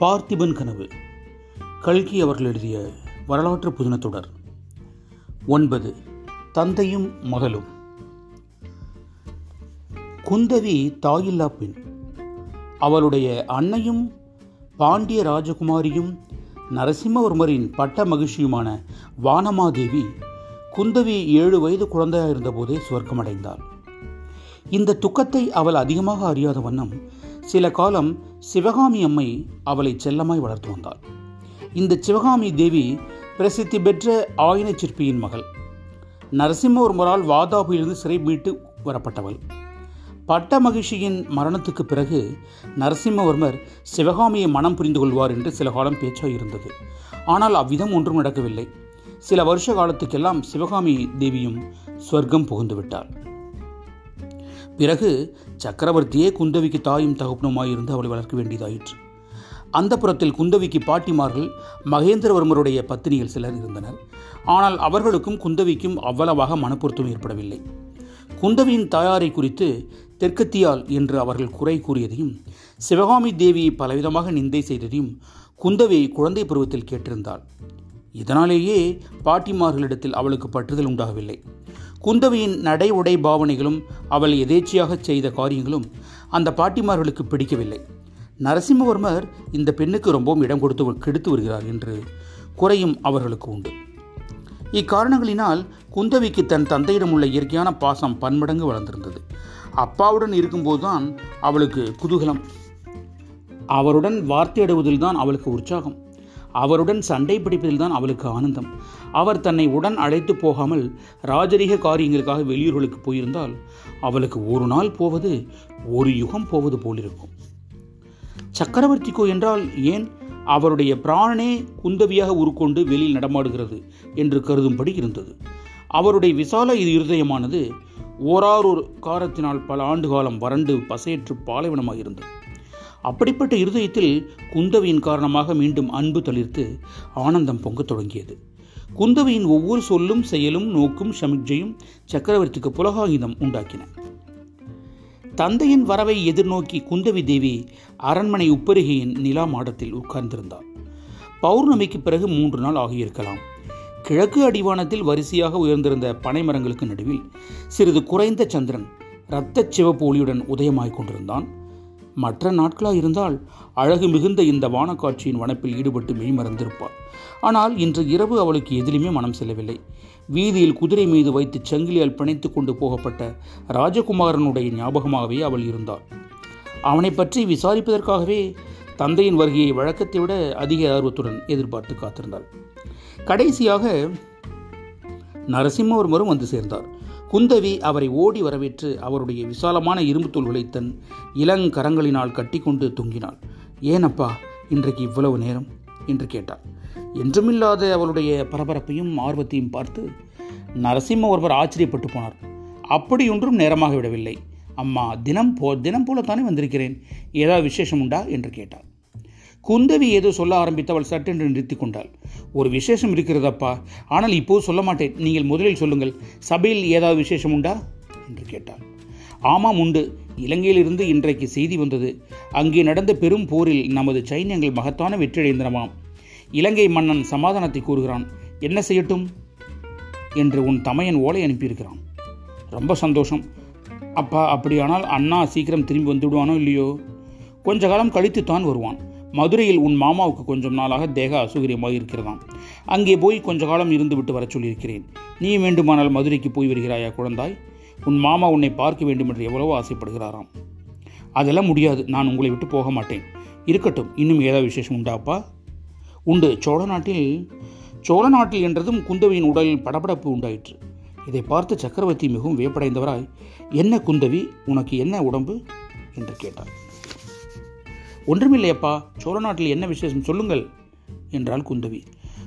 பார்த்திபன் கனவு. கல்கி அவர்கள் எழுதிய வரலாற்று புதினத்தொடர். ஒன்பது. தந்தையும் மகளும். குந்தவி தாயில்லா பெண். அவளுடைய அன்னையும் பாண்டிய ராஜகுமாரியும் நரசிம்மவர்மரின் பட்ட மகிழ்ச்சியுமான வானமாதேவி குந்தவி ஏழு வயது குழந்தையாக இருந்தபோதே சுவர்க்கமடைந்தாள். இந்த துக்கத்தை அவள் அதிகமாக அறியாத வண்ணம் சில காலம் சிவகாமி அம்மை அவளை செல்லமாய் வளர்த்து வந்தாள். இந்த சிவகாமி தேவி பிரசித்தி பெற்ற ஆயின சிற்பியின் மகள். நரசிம்மவர்மரால் வாதாபிலிருந்து சிறை மீட்டு வரப்பட்டவள். பட்ட மகிழ்ச்சியின் மரணத்துக்கு பிறகு நரசிம்மவர்மர் சிவகாமியை மனம் புரிந்து கொள்வார் என்று சில காலம் பேச்சாக இருந்தது. ஆனால் அவ்விதம் ஒன்றும் நடக்கவில்லை. சில வருஷ காலத்துக்கெல்லாம் சிவகாமி தேவியும் சொர்க்கம் புகுந்து விட்டாள் பிறகு சக்கரவர்த்தியே குந்தவிக்கு தாயும் தகப்பனுமாயிருந்து அவளை வளர்க்க வேண்டியதாயிற்று. அந்த புறத்தில் குந்தவிக்கு பாட்டிமார்கள் மகேந்திரவர்மருடைய பத்தினிகள் சிலர் இருந்தனர். ஆனால் அவர்களுக்கும் குந்தவிக்கும் அவ்வளவாக மனப்பொருத்தம் ஏற்படவில்லை. குந்தவியின் தாயாரை குறித்து தெற்கத்தியால் என்று அவர்கள் குறை கூறியதையும் சிவகாமி தேவியை பலவிதமாக நிந்தை செய்ததையும் குந்தவி குழந்தை பருவத்தில் கேட்டிருந்தாள். இதனாலேயே பாட்டிமார்களிடத்தில் அவளுக்கு பற்றுதல் உண்டாகவில்லை. குந்தவியின் நடை உடை பாவனைகளும் அவள் எதேச்சியாக செய்த காரியங்களும் அந்த பாட்டிமார்களுக்கு பிடிக்கவில்லை. நரசிம்மவர்மர் இந்த பெண்ணுக்கு ரொம்பவும் இடம் கொடுத்து கெடுத்து வருகிறார் என்று குறையும் அவர்களுக்கு உண்டு. இக்காரணங்களினால் குந்தவிக்கு தன் தந்தையிடம் உள்ள இயற்கையான பாசம் பன்மடங்கு வளர்ந்திருந்தது. அப்பாவுடன் இருக்கும்போதுதான் அவளுக்கு குதூகலம். அவருடன் வார்த்தையிடுவதில் தான் அவளுக்கு உற்சாகம். அவருடன் சண்டை பிடிப்பதில் தான் அவளுக்கு ஆனந்தம். அவர் தன்னை உடன் அழைத்து போகாமல் ராஜரீக காரியங்களுக்காக வெளியூர்களுக்கு போயிருந்தால் அவளுக்கு ஒரு நாள் போவது ஒரு யுகம் போவது போலிருக்கும். சக்கரவர்த்திக்கோ என்றால் ஏன் அவருடைய பிராணனே குந்தவியாக உருக்கொண்டு வெளியில் நடமாடுகிறது என்று கருதும்படி இருந்தது. அவருடைய விசால இது இருதயமானது ஓராரொரு காரத்தினால் பல ஆண்டு காலம் வறண்டு பசையற்று பாலைவனமாக இருந்தது அப்படிப்பட்ட இருதயத்தில் குந்தவியின் காரணமாக மீண்டும் அன்பு தளிர்த்து ஆனந்தம் பொங்கத் தொடங்கியது. குந்தவியின் ஒவ்வொரு சொல்லும் செயலும் நோக்கும் சமிக்ஜையும் சக்கரவர்த்திக்கு புலகாகிதம் உண்டாக்கின. தந்தையின் வரவை எதிர்நோக்கி குந்தவி தேவி அரண்மனை உப்பருகையின் நிலா மாடத்தில் உட்கார்ந்திருந்தார். பௌர்ணமிக்கு பிறகு மூன்று நாள் ஆகியிருக்கலாம். கிழக்கு அடிவானத்தில் வரிசையாக உயர்ந்திருந்த பனை மரங்களுக்கு நடுவில் சிறிது குறைந்த சந்திரன் இரத்த சிவப்பு ஒளியுடன் உதயமாய்க் கொண்டிருந்தான். மற்ற நாட்களாக இருந்தால் அழகு மிகுந்த இந்த வானக்காட்சியின் வனப்பில் ஈடுபட்டு மெய்மறந்திருப்பாள் ஆனால் இன்று இரவு அவளுக்கு எதிலுமே மனம் செல்லவில்லை. வீதியில் குதிரை மீது வைத்து சங்கிலியால் பிணைத்து கொண்டு போகப்பட்ட ராஜகுமாரனுடைய ஞாபகமாகவே அவள் இருந்தாள். அவனை பற்றி விசாரிப்பதற்காகவே தந்தையின் வருகையை வழக்கத்தை விட அதிக ஆர்வத்துடன் எதிர்பார்த்து காத்திருந்தாள். கடைசியாக நரசிம்மவர்மரும் வந்து சேர்ந்தார். குந்தவி அவரை ஓடி வரவேற்று அவருடைய விசாலமான இரும்பு தோள்களை தன் இளங்கரங்களினால் கட்டிக்கொண்டு தொங்கினாள். ஏனப்பா இன்றைக்கு இவ்வளவு நேரம்? என்று கேட்டாள். என்றுமில்லாத அவளுடைய பரபரப்பையும் ஆர்வத்தையும் பார்த்து நரசிம்மவர்மர் ஆச்சரியப்பட்டு போனார். அப்படியொன்றும் நேரமாக விடவில்லை. அம்மா தினம் போ தினம் போலத்தானே வந்திருக்கிறேன். ஏதாவது விசேஷம் உண்டா? என்று கேட்டார் குந்தவி ஏதோ சொல்ல ஆரம்பித்தவள் சட்டென்று நிறுத்தி கொண்டாள். ஒரு விசேஷம் இருக்கிறதப்பா? ஆனால் இப்போது சொல்ல மாட்டேன். நீங்கள் முதலில் சொல்லுங்கள். சபையில் ஏதாவது விசேஷம் உண்டா? என்று கேட்டாள். ஆமாம் உண்டு. இலங்கையிலிருந்து இன்றைக்கு செய்தி வந்தது. அங்கே நடந்த பெரும் போரில் நமது சைன்யங்கள் மகத்தான வெற்றியடைந்தனமாம் இலங்கை மன்னன் சமாதானத்தை கூறுகிறான். என்ன செய்யட்டும்? என்று உன் தமையன் ஓலை அனுப்பியிருக்கிறான். ரொம்ப சந்தோஷம். அப்பா அப்படியானால் அண்ணா சீக்கிரம் திரும்பி வந்துவிடுவானோ இல்லையோ? கொஞ்ச காலம் கழித்து தான் வருவான். மதுரையில் உன் மாமாவுக்கு கொஞ்சம் நாளாக தேக அசுகரியமாக இருக்கிறதாம். அங்கே போய் கொஞ்ச காலம் இருந்து விட்டு வர சொல்லியிருக்கிறேன். நீ வேண்டுமானால் மதுரைக்கு போய் வருகிறாயா குழந்தாய்? உன் மாமா உன்னை பார்க்க வேண்டும் என்று எவ்வளவோ ஆசைப்படுகிறாராம். அதெல்லாம் முடியாது. நான் உங்களை விட்டு போக மாட்டேன். இருக்கட்டும் இன்னும் ஏதாவது விசேஷம் உண்டாப்பா உண்டு. சோழ நாட்டில் சோழ நாட்டில் என்றதும் குந்தவியின் உடலில் படபடப்பு உண்டாயிற்று. இதை பார்த்து சக்கரவர்த்தி மிகவும் வியப்படைந்தவராய் என்ன குந்தவி? உனக்கு என்ன உடம்பு? என்று கேட்டார். ஒன்றுமில்லையப்பா சோழ நாட்டில் என்ன விசேஷம் சொல்லுங்கள் என்றாள் குந்தவி.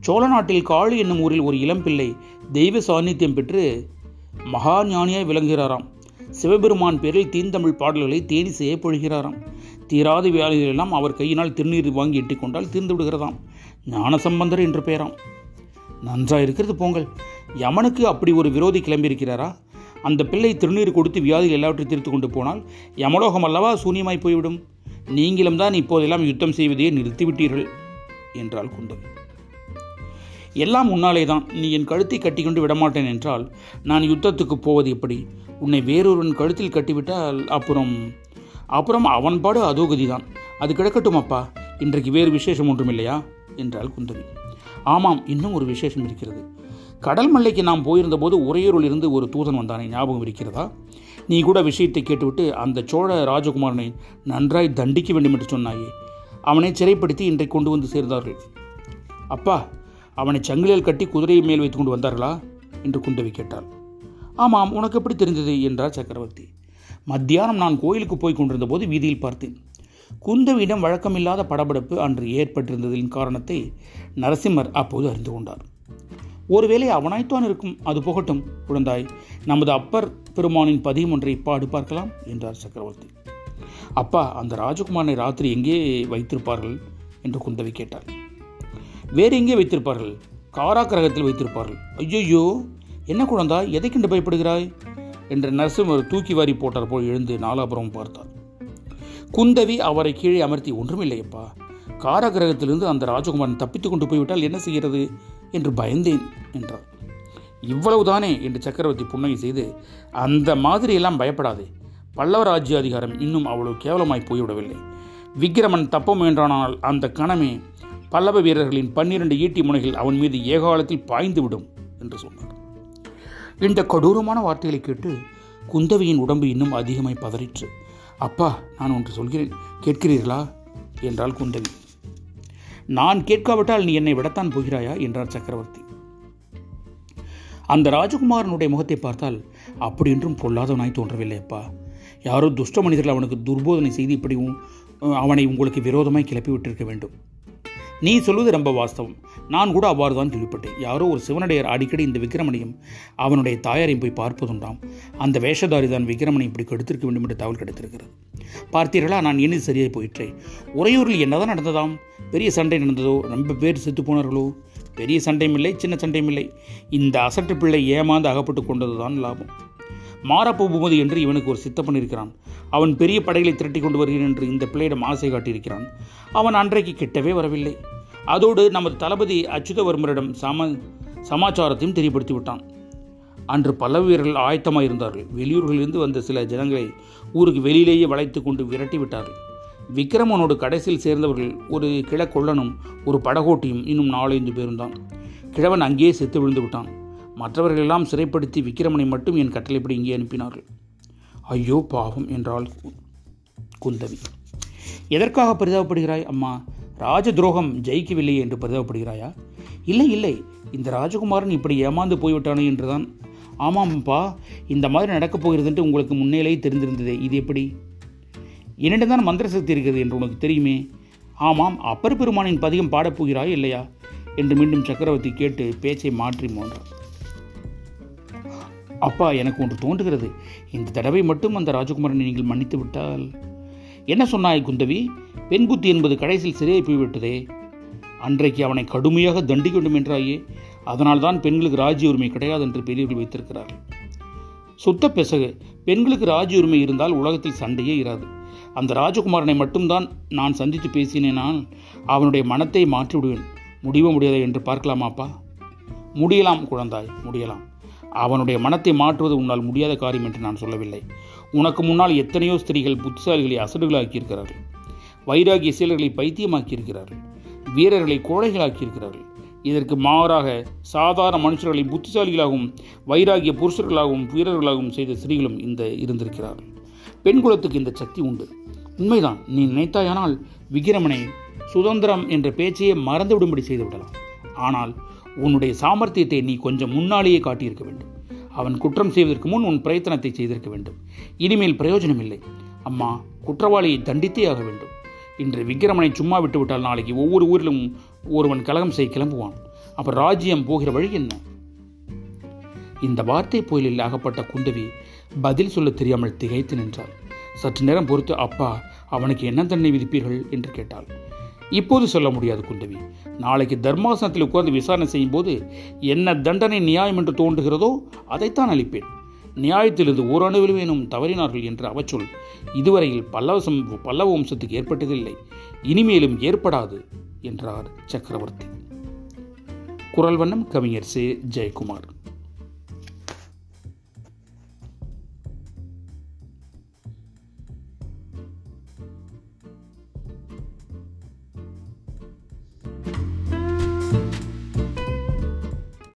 சோழ நாட்டில் காளி என்னும் ஊரில் ஒரு இளம்பிள்ளை தெய்வ சாநித்தியம் பெற்று மகா ஞானியாய் விளங்குகிறாராம். சிவபெருமான் பேரில் தீந்தமிழ் பாடல்களை தேடி செய்ய பொழுகிறாராம். தீராத வியாதிகளெல்லாம் அவர் கையினால் திருநீர் வாங்கி எட்டிக்கொண்டால் தீர்ந்து விடுகிறதாம். ஞானசம்பந்தர் என்று பெயராம். நன்றாக இருக்கிறது போங்கள் யமனுக்கு அப்படி ஒரு விரோதி கிளம்பியிருக்கிறாரா? அந்த பிள்ளை திருநீர் கொடுத்து வியாதிகள் எல்லாவற்றையும் தீர்த்து கொண்டு போனால் யமலோகம் அல்லவா சூன்யமாய் போய்விடும்? நீங்களும் தான் இப்போதெல்லாம் யுத்தம் செய்வதையே நிறுத்திவிட்டீர்கள் என்றாள் குந்தவி. எல்லாம் உன்னாலே தான் நீ என் கழுத்தை கட்டிக்கொண்டு விடமாட்டேன் என்றால் நான் யுத்தத்துக்கு போவது எப்படி? உன்னை வேறொருவன் கழுத்தில் கட்டிவிட்டால் அப்புறம்? அப்புறம் அவன் பாடு அதோகதி தான் அது கிடக்கட்டும் அப்பா. இன்றைக்கு வேறு விசேஷம் ஒன்றும் இல்லையா என்றாள் குந்தவி. ஆமாம் இன்னும் ஒரு விசேஷம் இருக்கிறது. கடல் மல்லைக்கு நாம் போயிருந்தபோது போது இருந்து ஒரு தூதன் வந்தானே. ஞாபகம் இருக்கிறதா? நீ கூட விஷயத்தை கேட்டுவிட்டு அந்த சோழ ராஜகுமாரனை நன்றாய் தண்டிக்க வேண்டும் என்று சொன்னாயே. அவனை சிறைப்படுத்தி இன்றைக்கு கொண்டு வந்து சேர்ந்தார்கள். அப்பா அவனை சங்கிலியில் கட்டி குதிரையை மேல் வைத்து கொண்டு வந்தார்களா? என்று குந்தவி கேட்டாள். ஆமாம் உனக்கு எப்படி தெரிந்தது? என்றார் சக்கரவர்த்தி. மத்தியானம் நான் கோயிலுக்கு போய் கொண்டிருந்த போது வீதியில் பார்த்தேன். குந்தவியிடம் வழக்கமில்லாத படபடப்பு அன்று ஏற்பட்டிருந்ததின் காரணத்தை நரசிம்மர் அப்போது அறிந்து கொண்டார். ஒருவேளை அவனாய்த்தான் இருக்கும் அது புகட்டும் குழந்தாய் நமது அப்பர் பெருமானின் பதியம் ஒன்றை பாடு பார்க்கலாம் என்றார் சக்கரவர்த்தி. அப்பா அந்த ராஜகுமாரனை ராத்திரி எங்கே வைத்திருப்பார்கள்? என்று குந்தவி கேட்டார் வேறு எங்கே வைத்திருப்பார்கள்? காராக்கிரகத்தில் வைத்திருப்பார்கள். ஐயோ என்ன குழந்தாய் எதை கண்டு பயப்படுகிறாய்? என்று நரசிம்மர் தூக்கி வாரி போட்டார் போல் எழுந்து நாலாபுரம் பார்த்தார். குந்தவி அவரை கீழே அமர்த்தி ஒன்றுமில்லையப்பா. காராகிரகத்திலிருந்து அந்த ராஜகுமாரன் தப்பித்துக் கொண்டு போய்விட்டால் என்ன செய்கிறது? என்று பயந்தேன் என்றார் இவ்வளவுதானே என்று சக்கரவர்த்தி புன்னகை செய்து அந்த மாதிரியெல்லாம் பயப்படாதே. பல்லவ ராஜ்ய அதிகாரம் இன்னும் அவ்வளவு கேவலமாய் போய்விடவில்லை. விக்கிரமன் தப்ப முயன்றானால் அந்த கணமே பல்லவ வீரர்களின் பன்னிரண்டு ஈட்டி முனைகள் அவன் மீது ஏகாலத்தில் பாய்ந்துவிடும் என்று சொன்னார். இந்த கொடூரமான வார்த்தைகளை கேட்டு குந்தவியின் உடம்பு இன்னும் அதிகமாய் பதறிற்று. அப்பா நான் ஒன்று சொல்கிறேன். கேட்கிறீர்களா? என்றாள் குந்தவி. நான் கேட்காவிட்டால் நீ என்னை விடத்தான் போகிறாயா? என்றார் சக்கரவர்த்தி. அந்த ராஜகுமாரனுடைய முகத்தை பார்த்தால் அப்படி என்றும் பொல்லாதவனாய் தோன்றவில்லை அப்பா யாரோ துஷ்ட மனிதர்கள் அவனுக்கு துர்போதனை செய்து இப்படி அவனை உங்களுக்கு விரோதமாய் கிளப்பி விட்டிருக்க வேண்டும். நீ சொல்வது ரொம்ப வாஸ்தவம். நான் கூட அவ்வாறு தான் கேள்விப்பட்டேன். யாரோ ஒரு சிவனடையர் அடிக்கடி இந்த விக்ரமனையும் அவனுடைய தாயாரையும் போய் பார்ப்பதுண்டாம். அந்த வேஷதாரி தான் விக்ரமனை இப்படி கெடுத்திருக்க வேண்டும் என்று தகவல் கிடைத்திருக்கிறது. பார்த்தீர்களா நான் எண்ணி சரியாக போயிற்றேன். உறையூரில் என்னதான் நடந்ததாம்? பெரிய சண்டை நடந்ததோ? ரொம்ப பேர் செத்து போனார்களோ? பெரிய சண்டையும் இல்லை சின்ன சண்டையும் இல்லை. இந்த அசட்டு பிள்ளை ஏமாந்து அகப்பட்டு கொண்டதுதான் லாபம். மாரப்ப பூமதி என்று இவனுக்கு ஒரு சித்தப்பன் இருக்கிறான். அவன் பெரிய படைகளை திரட்டி கொண்டு வருகிறேன் என்று இந்த பிள்ளையிடம் ஆசை காட்டியிருக்கிறான். அவன் அன்றைக்கு கிட்டவே வரவில்லை. அதோடு நமது தளபதி அச்சுதவர்மரிடம் சம சமாச்சாரத்தையும் தெரியப்படுத்தி விட்டான். அன்று பல வீரர்கள் ஆயத்தமாக இருந்தார்கள். வெளியூர்களிலிருந்து வந்த சில ஜனங்களை ஊருக்கு வெளியிலேயே வளைத்து கொண்டு விரட்டி விட்டார்கள். விக்ரமனோடு கடைசியில் சேர்ந்தவர்கள் ஒரு கிழக்கொள்ளனும் ஒரு படகோட்டியும் இன்னும் நாலஞ்சு பேரும் தான் கிழவன் அங்கேயே செத்து விழுந்து விட்டான். மற்றவர்களெல்லாம் சிறைப்படுத்தி விக்கிரமனை மட்டும் என் கட்டளைப்படி இங்கே அனுப்பினார்கள். ஐயோ பாவம் என்றாள் குந்தவி. எதற்காக பரிதாபப்படுகிறாய் அம்மா? ராஜ துரோகம் ஜெயிக்கவில்லையே என்று பரிதாபப்படுகிறாயா? இல்லை இல்லை. இந்த ராஜகுமாரன் இப்படி ஏமாந்து போய்விட்டானே என்றுதான். ஆமாம்ப்பா இந்த மாதிரி நடக்கப் போகிறதுன்ட்டு உங்களுக்கு முன்னேலேயே தெரிந்திருந்ததே. இது எப்படி? என்னிடம் தான் மந்திர சக்தி இருக்கிறது என்று உனக்கு தெரியுமே? ஆமாம் அப்பர் பெருமானின் பதிகம் பாடப்போகிறாய் இல்லையா? என்று மீண்டும் சக்கரவர்த்தி கேட்டு பேச்சை மாற்றி மோன்றார். அப்பா எனக்கு ஒன்று தோன்றுகிறது. இந்த தடவை மட்டும் அந்த ராஜகுமாரனை நீங்கள் மன்னித்து விட்டால். என்ன சொன்னாய் குந்தவி? பெண் புத்தி என்பது கடைசியில் சிறையை போய்விட்டதே. அன்றைக்கு அவனை கடுமையாக தண்டிக்க வேண்டும் என்றாயே. அதனால்தான் பெண்களுக்கு ராஜ்ய உரிமை கிடையாது என்று பெரியவர்கள் வைத்திருக்கிறார். சுத்த பெசகு பெண்களுக்கு ராஜ்ய உரிமை இருந்தால் உலகத்தில் சண்டையே இராது. அந்த ராஜகுமாரனை மட்டும்தான் நான் சந்தித்து பேசினேனால் அவனுடைய மனத்தை மாற்றி விடுவேன் முடிய முடியாதா என்று பார்க்கலாமாப்பா முடியலாம் குழந்தாய் முடியலாம். அவனுடைய மனத்தை மாற்றுவது உன்னால் முடியாத காரியம் என்று நான் சொல்லவில்லை. உனக்கு முன்னால் எத்தனையோ ஸ்திரீகள் புத்திசாலிகளை அசடுகளாக்கியிருக்கிறார்கள். வைராகிய சீலர்களை பைத்தியமாக்கியிருக்கிறார்கள். வீரர்களை கோழைகளாக்கியிருக்கிறார்கள். இதற்கு மாறாக சாதாரண மனுஷர்களை புத்திசாலிகளாகவும் வைராகிய புருஷர்களாகவும் வீரர்களாகவும் செய்த ஸ்திரீகளும் இந்த இருந்திருக்கிறார்கள். பெண் குலத்துக்கு இந்த சக்தி உண்டு. உண்மைதான். நீ நினைத்தாயானால் விக்கிரமனை சுதந்திரம் என்ற பேச்சையே மறந்துவிடும்படி செய்துவிடலாம். ஆனால் உன்னுடைய சாமர்த்தியத்தை நீ கொஞ்சம் முன்னாலேயே காட்டியிருக்க வேண்டும். அவன் குற்றம் செய்வதற்கு முன் உன் பிரயத்தனத்தை செய்திருக்க வேண்டும். இனிமேல் பிரயோஜனம் இல்லை அம்மா குற்றவாளியை தண்டித்தே ஆக வேண்டும். இன்று விக்கிரமனை சும்மா விட்டுவிட்டால் நாளைக்கு ஒவ்வொரு ஊரிலும் ஒருவன் கலகம் செய்ய கிளம்புவான். அப்ப ராஜ்யம் போகிற வழி என்ன? இந்த வார்த்தை புயலில் அகப்பட்ட குந்தவி பதில் சொல்ல தெரியாமல் திகைத்து நின்றாள். சற்று நேரம் பொறுத்து அப்பா அவனுக்கு என்ன தண்டனை விதிப்பீர்கள்? என்று கேட்டாள். இப்போது சொல்ல முடியாது குந்தவி. நாளைக்கு தர்மாசனத்தில் உட்கார்ந்து விசாரணை செய்யும் போது என்ன தண்டனை நியாயம் என்று தோன்றுகிறதோ அதைத்தான் அளிப்பேன். நியாயத்திலிருந்து ஓரணுவிலுமேனும் தவறினார்கள் என்ற அவச்சொல் இதுவரையில் பல்லவசம் பல்லவ வம்சத்துக்கு ஏற்பட்டதில்லை. இனிமேலும் ஏற்படாது என்றார் சக்கரவர்த்தி. குரல் வண்ணம் கவிஞர் சே. ஜெயக்குமார்.